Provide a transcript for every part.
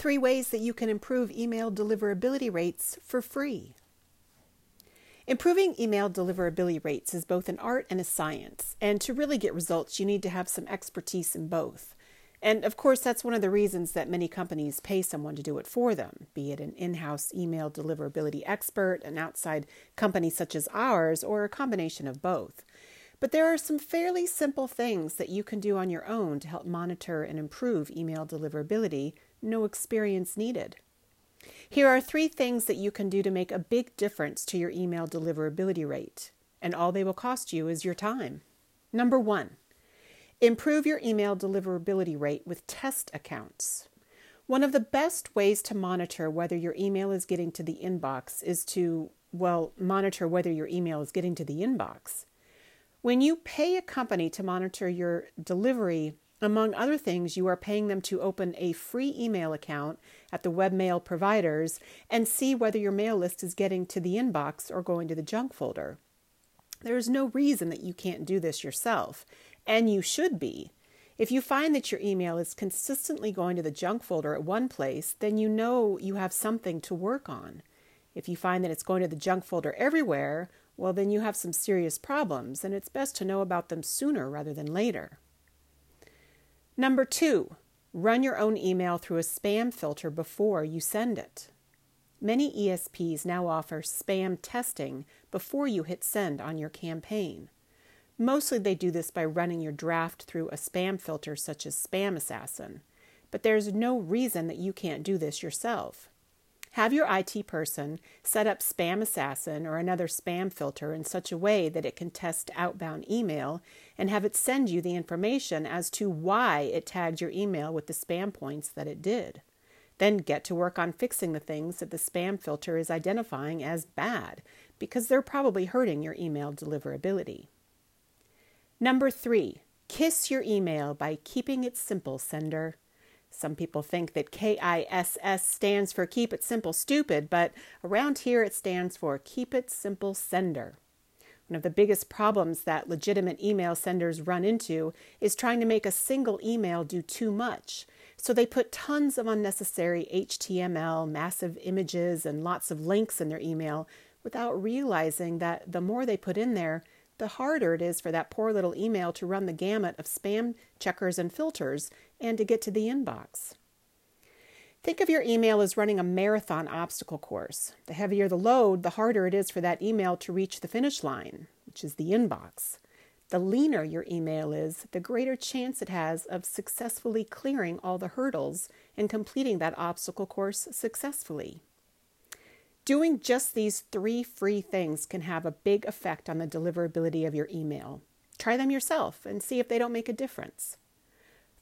Three ways that you can improve email deliverability rates for free. Improving email deliverability rates is both an art and a science, and to really get results, you need to have some expertise in both. And of course, that's one of the reasons that many companies pay someone to do it for them, be it an in house email deliverability expert, an outside company such as ours, or a combination of both. But there are some fairly simple things that you can do on your own to help monitor and improve email deliverability, no experience needed. Here are three things that you can do to make a big difference to your email deliverability rate, and all they will cost you is your time. Number one, improve your email deliverability rate with test accounts. One of the best ways to monitor whether your email is getting to the inbox is to, well, monitor whether your email is getting to the inbox. When you pay a company to monitor your delivery, among other things, you are paying them to open a free email account at the webmail providers and see whether your mail list is getting to the inbox or going to the junk folder. There is no reason that you can't do this yourself, and you should be. If you find that your email is consistently going to the junk folder at one place, then you know you have something to work on. If you find that it's going to the junk folder everywhere, well, then you have some serious problems, and it's best to know about them sooner rather than later. Number two, run your own email through a spam filter before you send it. Many ESPs now offer spam testing before you hit send on your campaign. Mostly they do this by running your draft through a spam filter such as SpamAssassin, but there's no reason that you can't do this yourself. Have your IT person set up SpamAssassin or another spam filter in such a way that it can test outbound email and have it send you the information as to why it tagged your email with the spam points that it did. Then get to work on fixing the things that the spam filter is identifying as bad because they're probably hurting your email deliverability. Number three, kiss your email by keeping it simple, sender. Some people think that KISS stands for Keep It Simple Stupid, but around here it stands for Keep It Simple Sender. One of the biggest problems that legitimate email senders run into is trying to make a single email do too much. So they put tons of unnecessary HTML, massive images, and lots of links in their email without realizing that the more they put in there, the harder it is for that poor little email to run the gamut of spam checkers and filters and to get to the inbox. Think of your email as running a marathon obstacle course. The heavier the load, the harder it is for that email to reach the finish line, which is the inbox. The leaner your email is, the greater chance it has of successfully clearing all the hurdles and completing that obstacle course successfully. Doing just these three free things can have a big effect on the deliverability of your email. Try them yourself and see if they don't make a difference.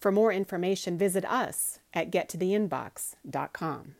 For more information, visit us at gettotheinbox.com.